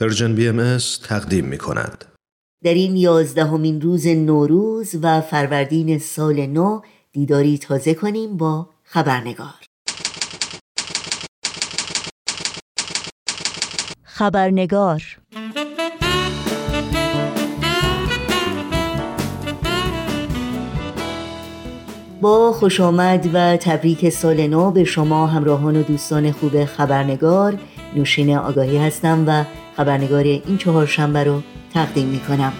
پرژن بی ام تقدیم می کند. در این یازدهمین روز نوروز و فروردین سال نو دیداری تازه کنیم با خبرنگار. خبرنگار. با خوش آمد و تبریک سال نو به شما همراهان و دوستان خوب خبرنگار. نوشین آگاهی هستم و خبرنگار این چهارشنبه رو تقدیم می کنم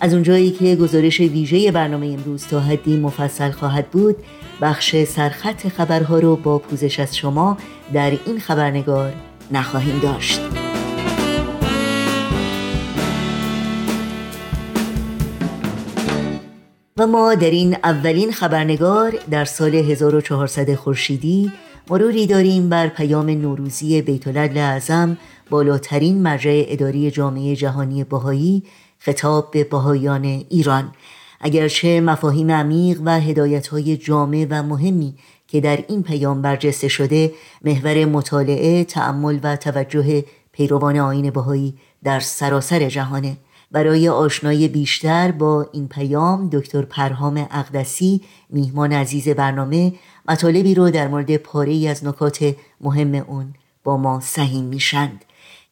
از اونجایی که گزارش ویژه برنامه امروز تا حدی مفصل خواهد بود بخش سرخط خبرها رو با پوزش از شما در این خبرنگار نخواهیم داشت. و ما در این اولین خبرنگار در سال 1400 خورشیدی مروری داریم بر پیام نوروزی بیت اعظم بالاترین مرجع اداری جامعه جهانی بهایی خطاب به بهایان ایران. اگرچه مفاهیم عمیق و های جامع و مهمی که در این پیام برجسته شده محور مطالعه، تأمل و توجه پیروان آین بهایی در سراسر جهانه. برای آشنایی بیشتر با این پیام دکتر پرهام اقدسی میهمان عزیز برنامه مطالبی رو در مورد پاره ای از نکات مهم اون با ما سهیم میشند.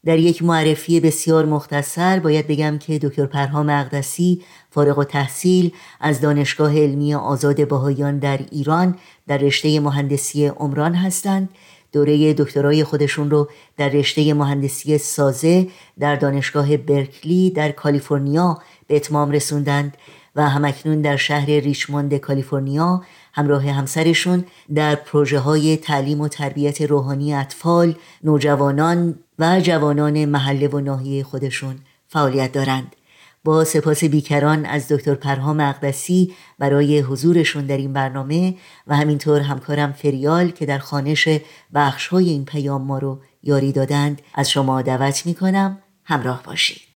در یک معرفی بسیار مختصر باید بگم که دکتر پرهام اقدسی فارغ و تحصیل از دانشگاه علمی آزاد باهایان در ایران در رشته مهندسی عمران هستند. دوره دکترای خودشون رو در رشته مهندسی سازه در دانشگاه برکلی در کالیفرنیا به اتمام رسوندند. و همکنون در شهر ریچموند کالیفرنیا همراه همسرشون در پروژه های تعلیم و تربیت روحانی اطفال، نوجوانان و جوانان محله و ناحیه خودشون فعالیت دارند. با سپاس بیکران از دکتر پرهام اقدسی برای حضورشون در این برنامه و همینطور همکارم فریال که در خانش بخش های این پیام ما رو یاری دادند از شما دعوت می کنم همراه باشید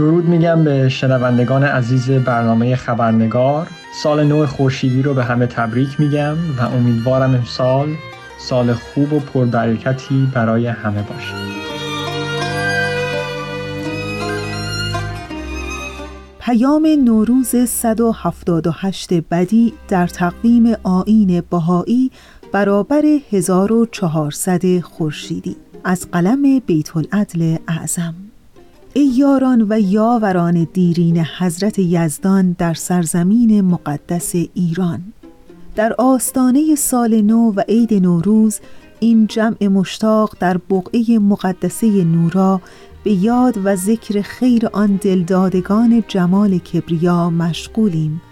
درود میگم به شنوندگان عزیز برنامه خبرنگار. سال نو خورشیدی رو به همه تبریک میگم و امیدوارم امسال سال خوب و پربرکتی برای همه باشه. پیام نوروز 178 بدی در تقویم آین بهایی برابر 1400 خورشیدی. از قلم بیت العدل اعظم. ای یاران و یاوران دیرین حضرت یزدان در سرزمین مقدس ایران. در آستانه سال نو و عید نوروز این جمع مشتاق در بقعه مقدسه نورا به یاد و ذکر خیر آن دلدادگان جمال کبریا مشغولیم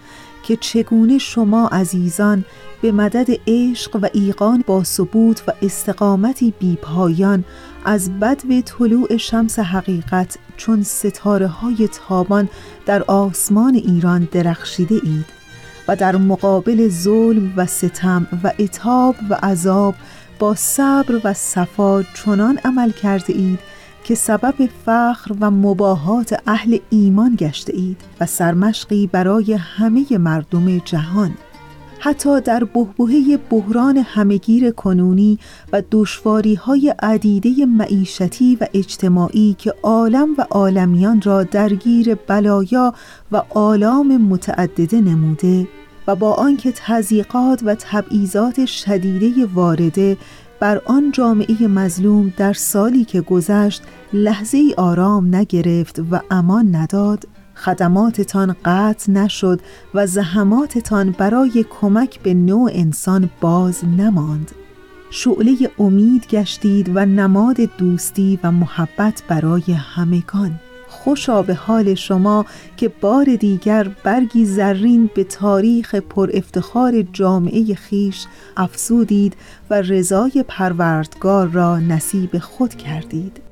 که چگونه شما عزیزان به مدد عشق و ایقان با ثبوت و استقامتی بیپایان از بدو طلوع شمس حقیقت چون ستاره های تابان در آسمان ایران درخشیده اید و در مقابل ظلم و ستم و اتاب و عذاب با صبر و صفا چنان عمل کرده اید که سبب فخر و مباهات اهل ایمان گشته اید و سرمشقی برای همه مردم جهان. حتی در بهبهه بحران همگیر کنونی و دشواری های عدیده معیشتی و اجتماعی که عالم و عالمیان را درگیر بلایا و آلام متعدده نموده و با آنکه تضییقات و تبعیضات شدیده وارده بر آن جامعه مظلوم در سالی که گذشت لحظه ای آرام نگرفت و امان نداد خدماتتان قطع نشد و زحماتتان برای کمک به نوع انسان باز نماند. شعله امید گشتید و نماد دوستی و محبت برای همگان. خوشا به حال شما که بار دیگر برگی زرین به تاریخ پر افتخار جامعه خیش افسودید و رضای پروردگار را نصیب خود کردید.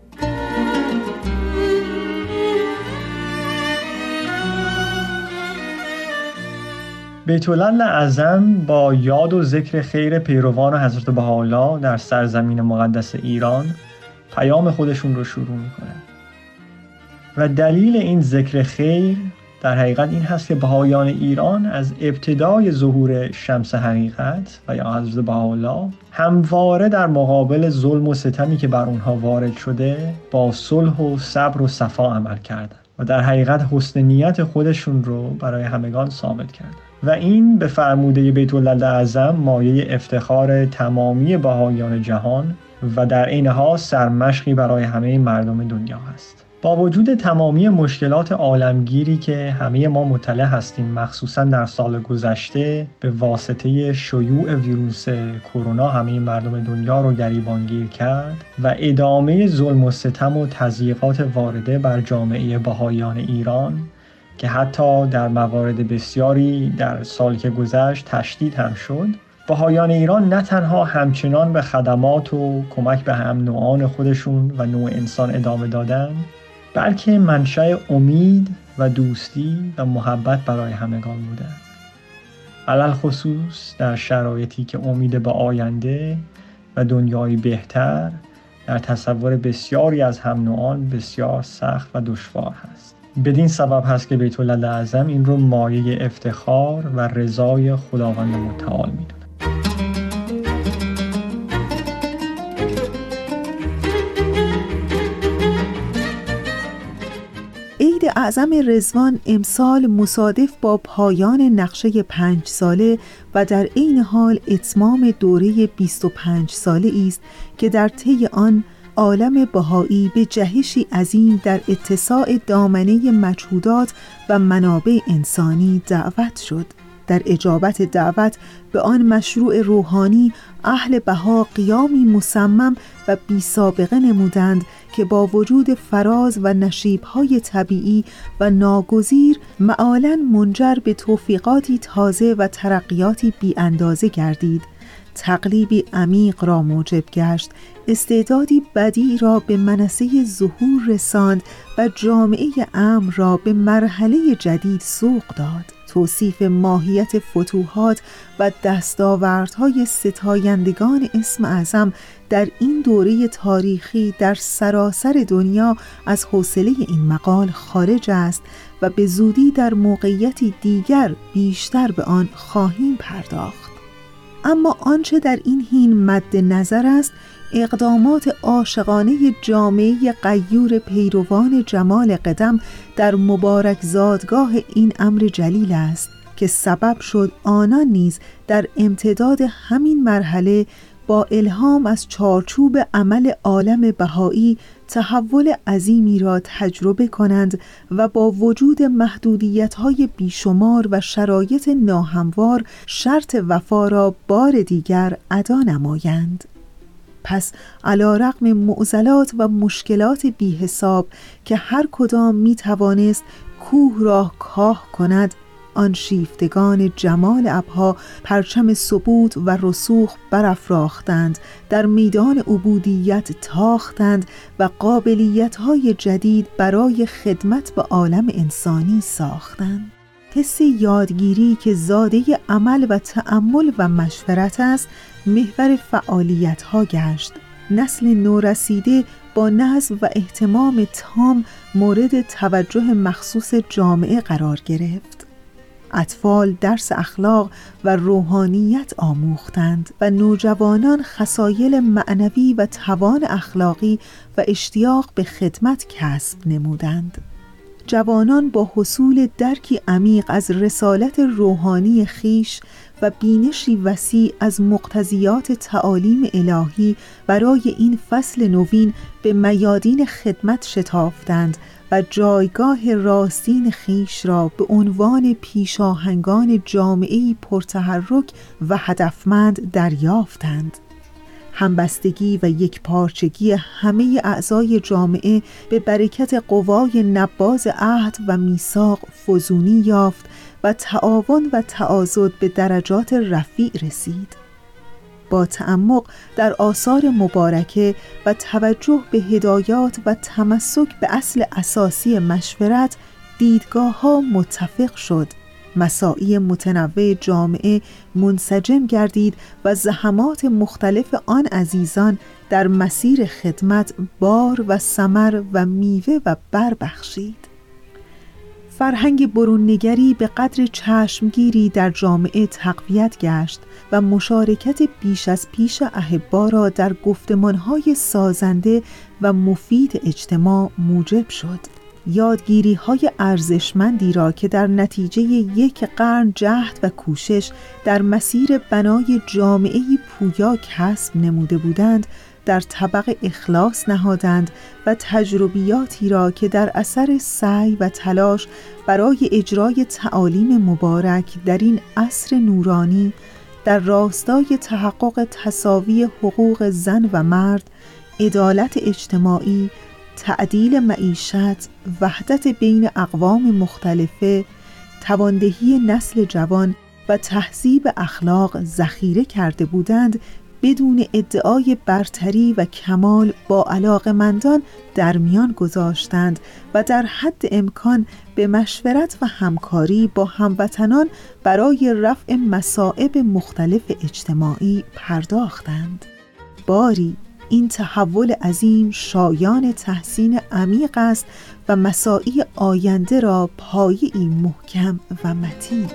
بیت اعظم با یاد و ذکر خیر پیروان حضرت بهاءالله در سرزمین مقدس ایران پیام خودشون رو شروع می‌کنن و دلیل این ذکر خیر در حقیقت این هست که بهایان ایران از ابتدای ظهور شمس حقیقت و یا حضرت بهاءالله همواره در مقابل ظلم و ستمی که بر اونها وارد شده با صلح و صبر و صفا عمل کردند و در حقیقت حسن نیت خودشون رو برای همگان ثابت کردند و این به فرموده بیت اعظم مایه افتخار تمامی بهایان جهان و در عین حال سرمشقی برای همه مردم دنیا هست. با وجود تمامی مشکلات عالمگیری که همه ما مطلع هستیم مخصوصا در سال گذشته به واسطه شیوع ویروس کرونا همه مردم دنیا رو گریبانگیر کرد و ادامه ظلم و ستم و تضییقات وارده بر جامعه بهایان ایران که حتی در موارد بسیاری در سال که گذشت تشدید هم شد. بهایان ایران نه تنها همچنان به خدمات و کمک به هم نوعان خودشون و نوع انسان ادامه دادن بلکه منشأ امید و دوستی و محبت برای همگان بودن. علل خصوص در شرایطی که امید به آینده و دنیایی بهتر در تصور بسیاری از هم نوعان بسیار سخت و دشوار هست. بدین سبب هست که بیت الله اعظم این رو مایه افتخار و رضای خداوند متعال می‌دونه. اعظم رزوان امسال مصادف با پایان نقشه پنج ساله و در عین حال اتمام دوره 25 ساله است که در طی آن عالم بهایی به جهشی عظیم در اتساع دامنه مجهودات و منابع انسانی دعوت شد. در اجابت دعوت به آن مشروع روحانی اهل بها قیامی مصمم و بی سابقه نمودند که با وجود فراز و نشیبهای طبیعی و ناگزیر معالا منجر به توفیقاتی تازه و ترقیاتی بی اندازه گردید. تقلیبی عمیق را موجب گشت. استعدادی بدی را به منصه ظهور رساند و جامعه امر را به مرحله جدید سوق داد. توصیف ماهیت فتوحات و دستاوردهای ستایندگان اسم اعظم در این دوره تاریخی در سراسر دنیا از حوصله این مقال خارج است و به زودی در موقعیتی دیگر بیشتر به آن خواهیم پرداخت. اما آنچه در این هین مد نظر است اقدامات عاشقانه جامعه قیور پیروان جمال قدم در مبارک زادگاه این امر جلیل است که سبب شد آنان نیز در امتداد همین مرحله با الهام از چارچوب عمل عالم بهایی تحول عظیمی را تجربه کنند و با وجود محدودیت های بیشمار و شرایط ناهموار شرط وفا را بار دیگر ادا نمایند. پس علا رقم معضلات و مشکلات بی حساب که هر کدام می توانست کوه را کاه کند آن شیفتگان جمال ابها پرچم ثبوت و رسوخ برافراختند. در میدان عبودیت تاختند و قابلیت های جدید برای خدمت به عالم انسانی ساختند. حس یادگیری که زاده عمل و تأمل و مشورت است محور فعالیت ها گشت. نسل نورسیده با نظم و احتمام تام مورد توجه مخصوص جامعه قرار گرفت. اطفال درس اخلاق و روحانیت آموختند و نوجوانان خسایل معنوی و توان اخلاقی و اشتیاق به خدمت کسب نمودند. جوانان با حصول درکی عمیق از رسالت روحانی خیش و بینشی وسیع از مقتضیات تعالیم الهی برای این فصل نوین به میادین خدمت شتافتند و جایگاه راستین خیش را به عنوان پیشاهنگان جامعه پرتحرک و هدفمند دریافتند. همبستگی و یک پارچگی همه اعضای جامعه به برکت قوای نباز عهد و میثاق فزونی یافت و تعاون و تعاضد به درجات رفیع رسید. با تعمق در آثار مبارکه و توجه به هدایات و تمسک به اصل اساسی مشورت دیدگاه ها متفق شد. مساعی متنوع جامعه منسجم گردید و زحمات مختلف آن عزیزان در مسیر خدمت بار و سمر و میوه و بر بخشید. فرهنگ بروننگری به قدر چشمگیری در جامعه تقویت گشت و مشارکت بیش از پیش احبا را در گفتمانهای سازنده و مفید اجتماع موجب شد. یادگیری های ارزشمندی را که در نتیجه یک قرن جهد و کوشش در مسیر بنای جامعه پویا کسب نموده بودند در طبق اخلاص نهادند و تجربیاتی را که در اثر سعی و تلاش برای اجرای تعالیم مبارک در این عصر نورانی در راستای تحقق تصاوی حقوق زن و مرد عدالت اجتماعی تعدیل معیشت وحدت بین اقوام مختلفه تواندهی نسل جوان و تهذیب اخلاق ذخیره کرده بودند بدون ادعای برتری و کمال با علاقمندان در میان گذاشتند و در حد امکان به مشورت و همکاری با هموطنان برای رفع مصائب مختلف اجتماعی پرداختند. باری این تحول عظیم شایان تحسین عمیق است و مساعی آینده را پایی محکم و متین.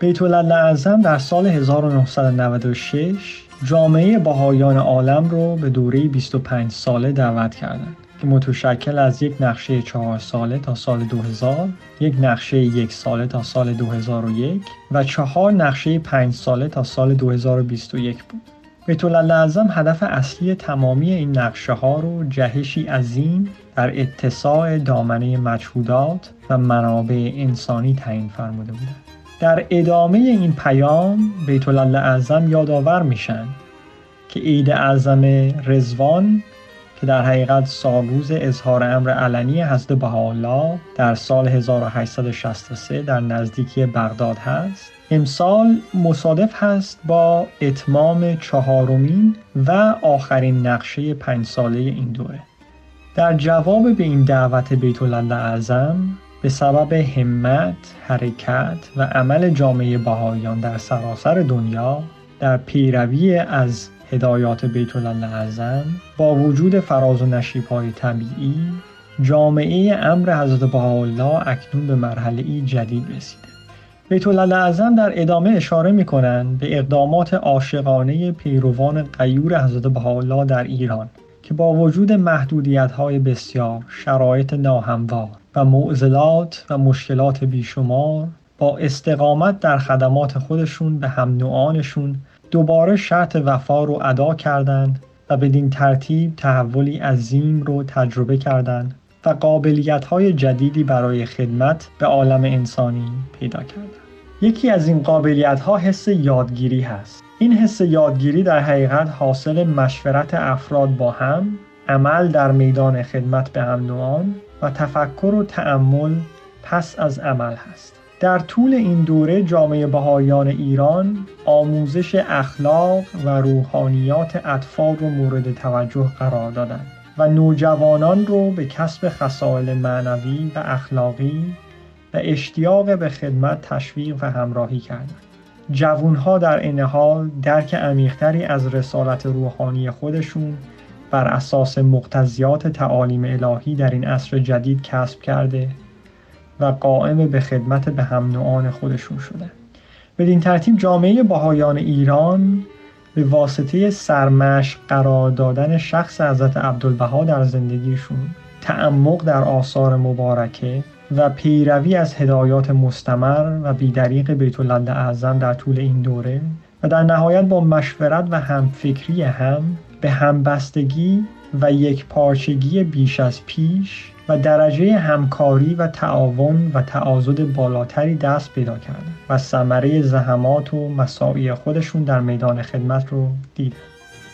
بیت اعظم در سال 1996 جامعه باهایان عالم رو به دوره 25 ساله دعوت کردند که متشکل از یک نقشه چهار ساله تا سال 2000 یک نقشه یک ساله تا سال 2001 و چهار نقشه پنج ساله تا سال 2021 بود. بیت اعظم هدف اصلی تمامی این نقشه ها رو جهشی عظیم در اتساع دامنه مجهودات و منابع انسانی تعیین فرموده بودند. در ادامه این پیام بیت اعظم یادآور میشن که عید اعظم رزوان که در حقیقت سالروز اظهار امر علنی حضرت بهاءالله در سال 1863 در نزدیکی بغداد هست امسال مصادف هست با اتمام چهارمین و آخرین نقشه پنج ساله این دوره. در جواب به این دعوت بیت اعظم به سبب همت، حرکت و عمل جامعه بهاییان در سراسر دنیا در پیروی از هدایات بیت اعظم با وجود فراز و نشیب های طبیعی جامعه امر حضرت بهاءالله اکنون به مرحله ای جدید رسیده. بیت اعظم در ادامه اشاره می کنند به اقدامات عاشقانه پیروان قیور حضرت بهاءالله در ایران که با وجود محدودیت های بسیار شرایط ناهموار و معضلات و مشکلات بیشمار با استقامت در خدمات خودشون به هم نوعانشون دوباره شرط وفا رو ادا کردند و بدین ترتیب تحولی عظیم رو تجربه کردند و قابلیت های جدیدی برای خدمت به عالم انسانی پیدا کردند. یکی از این قابلیت ها حس یادگیری هست. این حس یادگیری در حقیقت حاصل مشورت افراد با هم، عمل در میدان خدمت به هم نوعان و تفکر و تأمل پس از عمل هست. در طول این دوره جامعه بهایان ایران آموزش اخلاق و روحانیات اطفال رو مورد توجه قرار دادند و نوجوانان رو به کسب خصائل معنوی و اخلاقی و اشتیاق به خدمت تشویق و همراهی کردند. جوانها در این حال درک عمیقتری از رسالت روحانی خودشون بر اساس مقتضیات تعالیم الهی در این عصر جدید کسب کرده و قائم به خدمت به هم نوعان خودشون شده. بدین ترتیب جامعه باهایان ایران به واسطه سرمشق قرار دادن شخص حضرت عبدالبها در زندگیشون تعمق در آثار مبارکه و پیروی از هدایات مستمر و بیدریق بیت اعظم در طول این دوره و در نهایت با مشورت و همفکری هم به همبستگی و یک پارچگی بیش از پیش و درجه همکاری و تعاون و تعاضد بالاتری دست پیدا کردن و ثمره زحمات و مساعی خودشون در میدان خدمت رو دیدن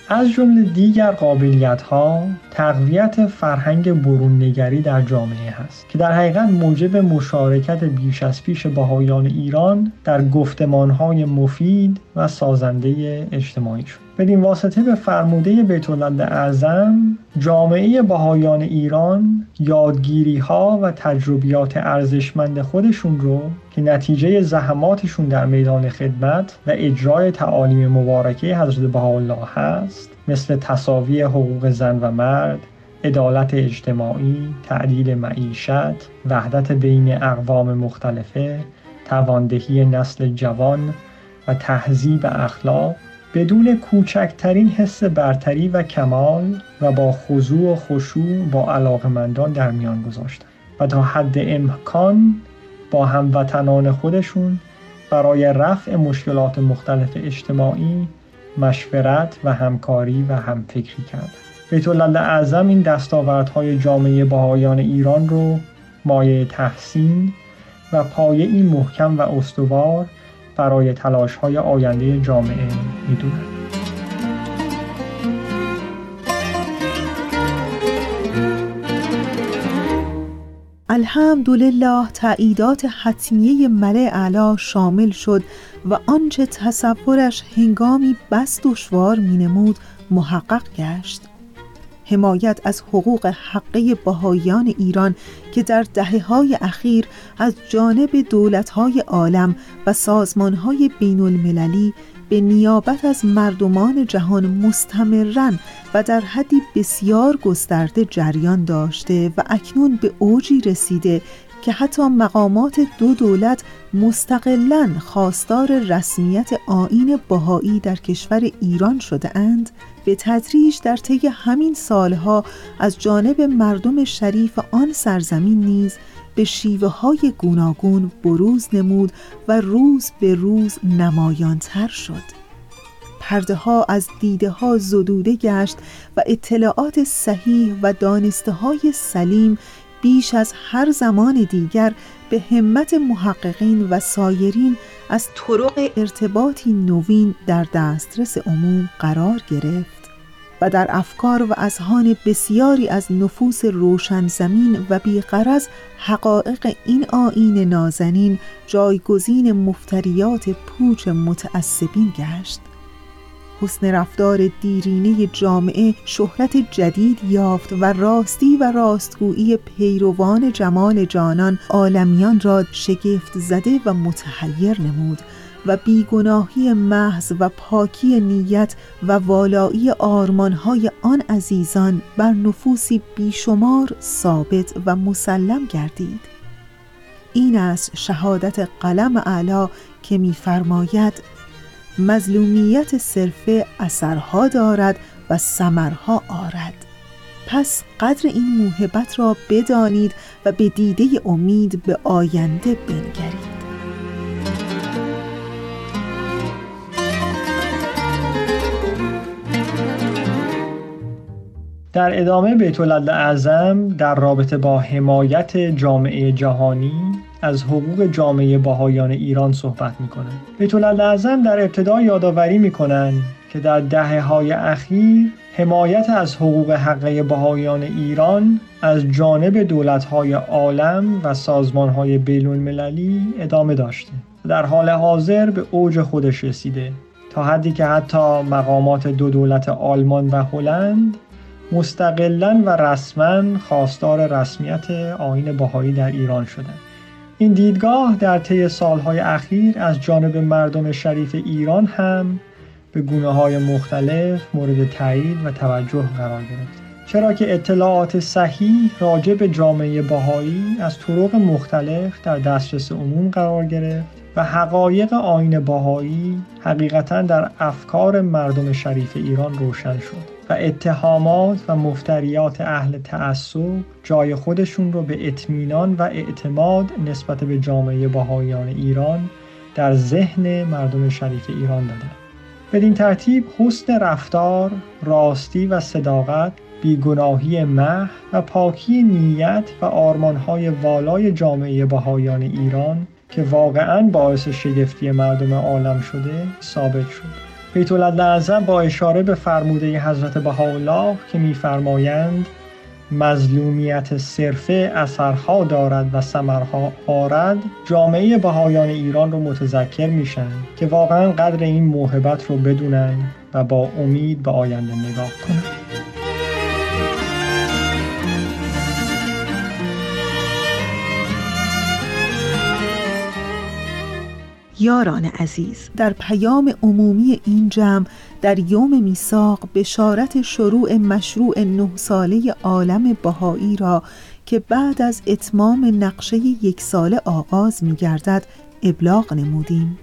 از جمله دیگر قابلیت ها تقویت فرهنگ برون نگری در جامعه هست که در حقیقت موجب مشارکت بیش از پیش باهایان ایران در گفتمان های مفید و سازنده اجتماعی شد بدین واسطه به فرموده بیت اعظم جامعه بهایان ایران یادگیری ها و تجربیات ارزشمند خودشون رو که نتیجه زحماتشون در میدان خدمت و اجرای تعالیم مبارکه حضرت بهاءالله هست مثل تصاوی حقوق زن و مرد عدالت اجتماعی، تعدیل معیشت، وحدت بین اقوام مختلفه، تواندهی نسل جوان و تهذیب اخلاق بدون کوچکترین حس برتری و کمال و با خضوع و خشوع با علاقمندان در میان گذاشتن و تا حد امکان با هموطنان خودشون برای رفع مشکلات مختلف اجتماعی مشورت و همکاری و همفکری کردند. بیت اعظم این دستاوردهای جامعه بهایان ایران رو مایه تحسین و پایه این محکم و استوار برای تلاش های آینده جامعه می‌دونند. الحمدلله تعییدات حتمیه ملع اعلی شامل شد و آنچه تصورش هنگامی بس دشوار مینمود محقق گشت حمایت از حقوق حقه بهایان ایران که در دهه های اخیر از جانب دولت های عالم و سازمان های بین المللی به نیابت از مردمان جهان مستمرن و در حدی بسیار گسترده جریان داشته و اکنون به اوجی رسیده که حتی مقامات دو دولت مستقلا خواستار رسمیت آین بهایی در کشور ایران شده اند به تدریج در طی همین سالها از جانب مردم شریف آن سرزمین نیز به شیوه های گوناگون بروز نمود و روز به روز نمایانتر شد. پرده ها از دیده ها زدوده گشت و اطلاعات صحیح و دانسته های سلیم بیش از هر زمان دیگر به همت محققین و سایرین از طرق ارتباطی نوین در دسترس عموم قرار گرفت و در افکار و اذهان بسیاری از نفوس روشن زمین و بیقرز حقایق این آین نازنین جایگزین مفتریات پوچ متعصبین گشت. حسن رفتار دیرینه جامعه شهرت جدید یافت و راستی و راستگویی پیروان جمال جانان عالمیان را شگفت زده و متحیر نمود و بیگناهی محض و پاکی نیت و والایی آرمانهای آن عزیزان بر نفوسی بیشمار ثابت و مسلم گردید. این است شهادت قلم اعلی که می‌فرماید مظلومیت صرفه اثرها دارد و سمرها آرد. پس قدر این موهبت را بدانید و به دیده امید به آینده بنگرید. در ادامه بیت اعظم در رابطه با حمایت جامعه جهانی از حقوق جامعه باهایان ایران صحبت می‌کنند. بیت اعظم در ابتدا یادآوری می‌کنند که در دهه های اخیر حمایت از حقوق حقه باهایان ایران از جانب دولت های عالم و سازمان های بین المللی ادامه داشته در حال حاضر به اوج خودش رسیده تا حدی که حتی مقامات دو دولت آلمان و هلند مستقلا و رسما خواستار رسمیت آین باهایی در ایران شدند. این دیدگاه در طی سالهای اخیر از جانب مردم شریف ایران هم به گونه های مختلف مورد تایید و توجه قرار گرفت. چرا که اطلاعات صحیح راجع به جامعه باهایی از طرق مختلف در دسترس عموم قرار گرفت و حقایق آین باهایی حقیقتا در افکار مردم شریف ایران روشن شد. و اتهامات و مفتریات اهل تعصب جای خودشون رو به اطمینان و اعتماد نسبت به جامعه باهایان ایران در ذهن مردم شریف ایران دادن. بدین ترتیب حسن رفتار، راستی و صداقت، بیگناهی مح و پاکی نیت و آرمانهای والای جامعه باهایان ایران که واقعا باعث شگفتی مردم عالم شده ثابت شد. بیت اعظم با اشاره به فرموده حضرت بهاءالله که میفرمایند مظلومیت صرفه اثرها دارد و ثمرها آرد جامعه بهایان ایران رو متذکر میشن که واقعا قدر این موهبت رو بدونن و با امید به آینده نگاه کنند. یاران عزیز. در پیام عمومی این جمع در یوم میثاق بشارت شروع مشروع نه ساله عالم بهایی را که بعد از اتمام نقشه یک ساله آغاز می گردد ابلاغ نمودیم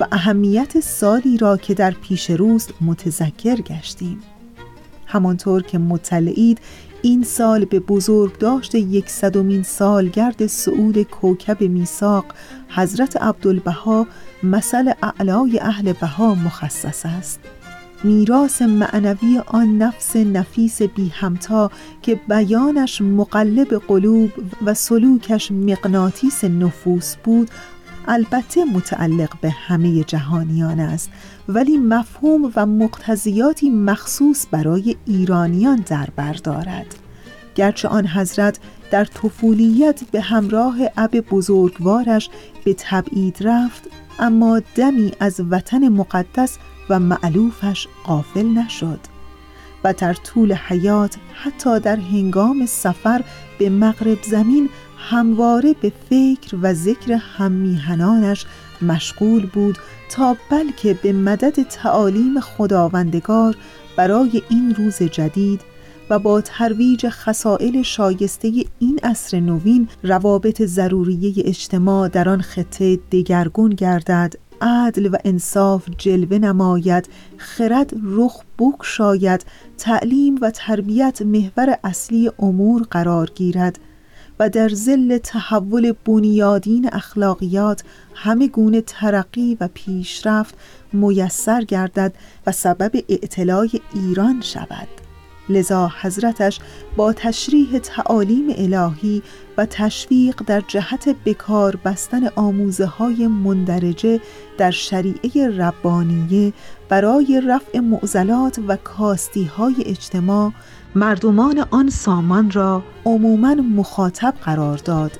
و اهمیت سالی را که در پیش روست متذکر گشتیم. همانطور که مطلعید این سال به بزرگ داشت یک صدومین سالگرد سعود کوکب میساق حضرت عبدالبها مثل اعلای اهل بها مخصص است. میراث معنوی آن نفس نفیس بی همتا که بیانش مقلب قلوب و سلوکش مغناطیس نفوس بود البته متعلق به همه جهانیان است. ولی مفهوم و مقتضیاتی مخصوص برای ایرانیان در بر دارد. گرچه آن حضرت در طفولیت به همراه اب بزرگوارش به تبعید رفت اما دمی از وطن مقدس و معلوفش قافل نشد و در طول حیات حتی در هنگام سفر به مغرب زمین همواره به فکر و ذکر هممیهنانش مشغول بود تا بلکه به مدد تعالیم خداوندگار برای این روز جدید و با ترویج خسائل شایسته این عصر نوین روابط ضروریه اجتماع در آن خطه دگرگون گردد عدل و انصاف جلوه نماید خرد رخ شاید تعلیم و تربیت محور اصلی امور قرار گیرد. و در زل تحول بنیادین اخلاقیات همه گونه ترقی و پیشرفت میسر گردد و سبب اعتلای ایران شود. لذا حضرتش با تشریح تعالیم الهی و تشویق در جهت بکار بستن آموزه های مندرجه در شریعه ربانیه برای رفع معضلات و کاستی های اجتماع مردمان آن سامان را عموما مخاطب قرار داد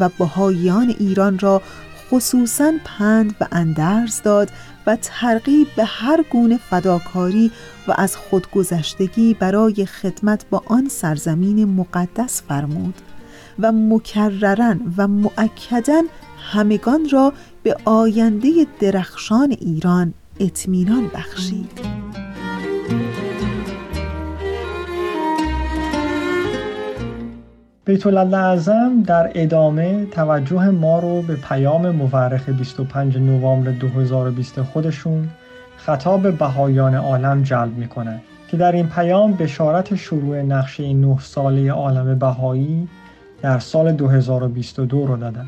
و بهاییان ایران را خصوصا پند و اندرز داد و ترغیب به هر گونه فداکاری و از خودگذشتگی برای خدمت با آن سرزمین مقدس فرمود و مکررن و مؤکدا همگان را به آینده درخشان ایران اطمینان بخشید. بیت اعظم در ادامه توجه ما رو به پیام مورخ 25 نوامبر 2020 خودشون خطاب بهایان عالم جلب می‌کنه که در این پیام بشارت شروع نقشه نه ساله عالم بهایی در سال 2022 رو دادن.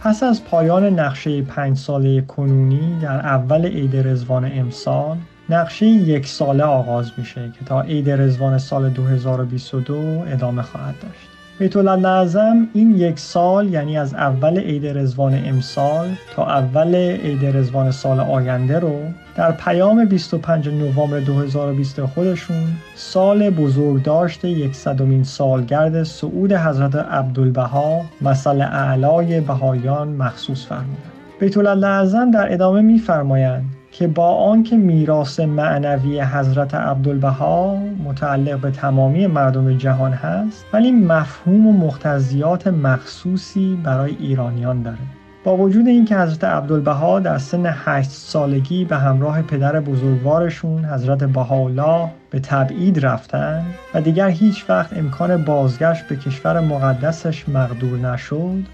پس از پایان نقشه پنج ساله کنونی در اول عید رزوان امسال نقشه یک ساله آغاز میشه که تا عید رزوان سال 2022 ادامه خواهد داشت. بیت لازم این یک سال یعنی از اول عید رزوان امسال تا اول عید رزوان سال آینده رو در پیام 25 نوامبر 2020 خودشون سال بزرگداشت یکصدمین سالگرد صعود حضرت عبدالبها مثل اعلای بهایان مخصوص فرمودند بیت در ادامه میفرمایند که با آنکه میراث معنوی حضرت عبدالبها متعلق به تمامی مردم جهان هست ولی مفهوم و مختزیات مخصوصی برای ایرانیان داره. با وجود اینکه حضرت عبدالبها در سن هشت سالگی به همراه پدر بزرگوارشون حضرت بهاءالله به تبعید رفتن و دیگر هیچ وقت امکان بازگشت به کشور مقدسش مقدور نشد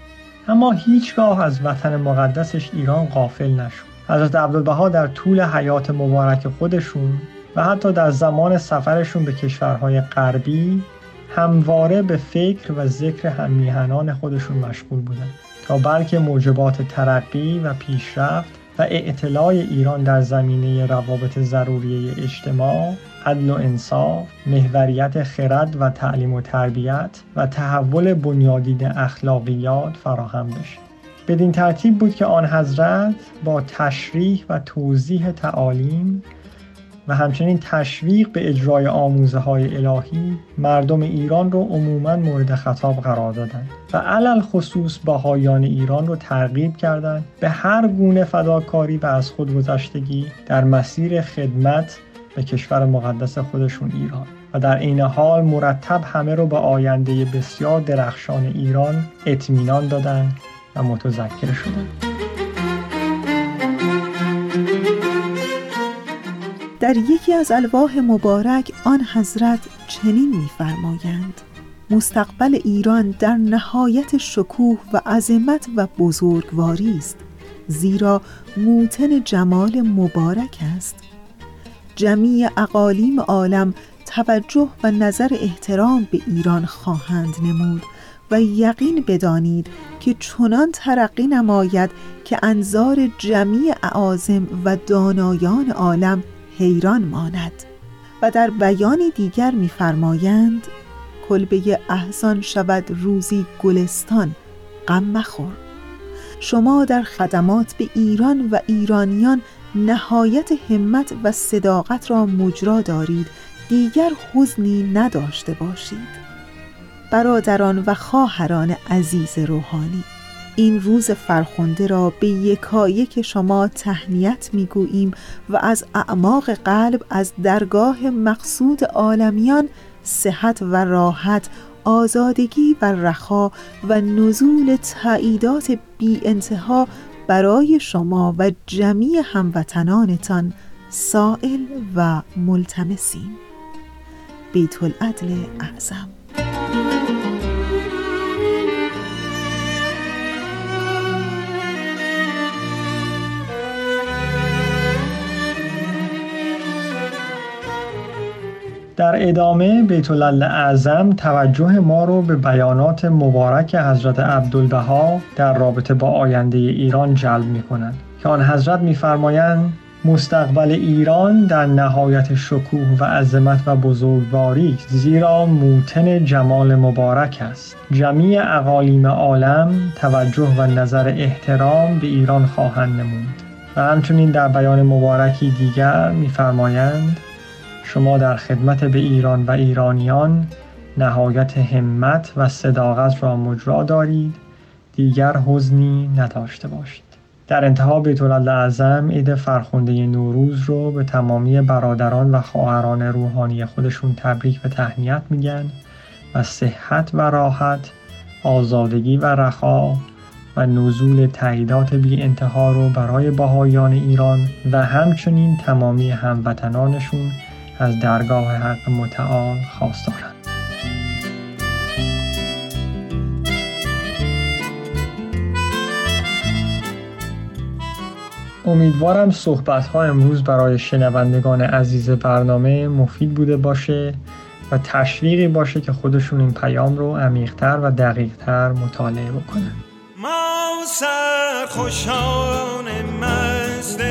اما هیچگاه از وطن مقدسش ایران غافل نشد. حضرت عبدالبها در طول حیات مبارک خودشون و حتی در زمان سفرشون به کشورهای غربی همواره به فکر و ذکر هممیهنان خودشون مشغول بودن تا بلکه موجبات ترقی و پیشرفت و اعتلاع ایران در زمینه روابط ضروری اجتماع عدل و انصاف، محوریت خرد و تعلیم و تربیت و تحول بنیادین اخلاقیات فراهم بشه. بدین ترتیب بود که آن حضرت با تشریح و توضیح تعالیم و همچنین تشویق به اجرای آموزه های الهی مردم ایران رو عموما مورد خطاب قرار دادند و علل خصوص باهایان ایران رو ترغیب کردند به هر گونه فداکاری و از خودگذشتگی در مسیر خدمت به کشور مقدس خودشون ایران و در عین حال مرتب همه رو به آینده بسیار درخشان ایران اطمینان دادند. و متذکر شدند در یکی از الواح مبارک آن حضرت چنین می‌فرمایند مستقبل ایران در نهایت شکوه و عظمت و بزرگواری است زیرا موتن جمال مبارک است. جمیع اقالیم عالم توجه و نظر احترام به ایران خواهند نمود و یقین بدانید که چنان ترقی نماید که انظار جمیع اعاظم و دانایان عالم حیران ماند. و در بیانی دیگر می‌فرمایند کلبه احزان شود روزی گلستان غم مخور. شما در خدمات به ایران و ایرانیان نهایت همت و صداقت را مجرا دارید دیگر حزنی نداشته باشید. برادران و خواهران عزیز روحانی. این روز فرخنده را به یکایک شما تهنیت می‌گوییم و از اعماق قلب از درگاه مقصود عالمیان صحت و راحت آزادگی و رخا و نزول تعییدات بی انتها برای شما و جمیع هموطنانتان سائل و ملتمسیم بیت العدل اعظم. در ادامه بیت اعظم توجه ما رو به بیانات مبارک حضرت عبدالبها در رابطه با آینده ایران جلب می کنند که آن حضرت میفرمایند مستقبل ایران در نهایت شکوه و عظمت و بزرگواری زیرا موتن جمال مبارک است. جمیع اقالیم عالم توجه و نظر احترام به ایران خواهند نمود. و همچنین در بیان مبارکی دیگر میفرمایند شما در خدمت به ایران و ایرانیان نهایت همت و صداقت را مجرا دارید. دیگر حزنی نداشته باشید. در انتها بیت اعظم عید فرخنده نوروز رو به تمامی برادران و خواهران روحانی خودشون تبریک و تهنیت میگن و صحت و راحت آزادگی و رخا و نزول تعییدات بی انتها رو برای باهایان ایران و همچنین تمامی هموطنانشون از درگاه حق متعال خواستارند امیدوارم صحبت ها امروز برای شنوندگان عزیز برنامه مفید بوده باشه و تشویقی باشه که خودشون این پیام رو عمیقتر و دقیقتر مطالعه بکنن. ما سر خوشان مست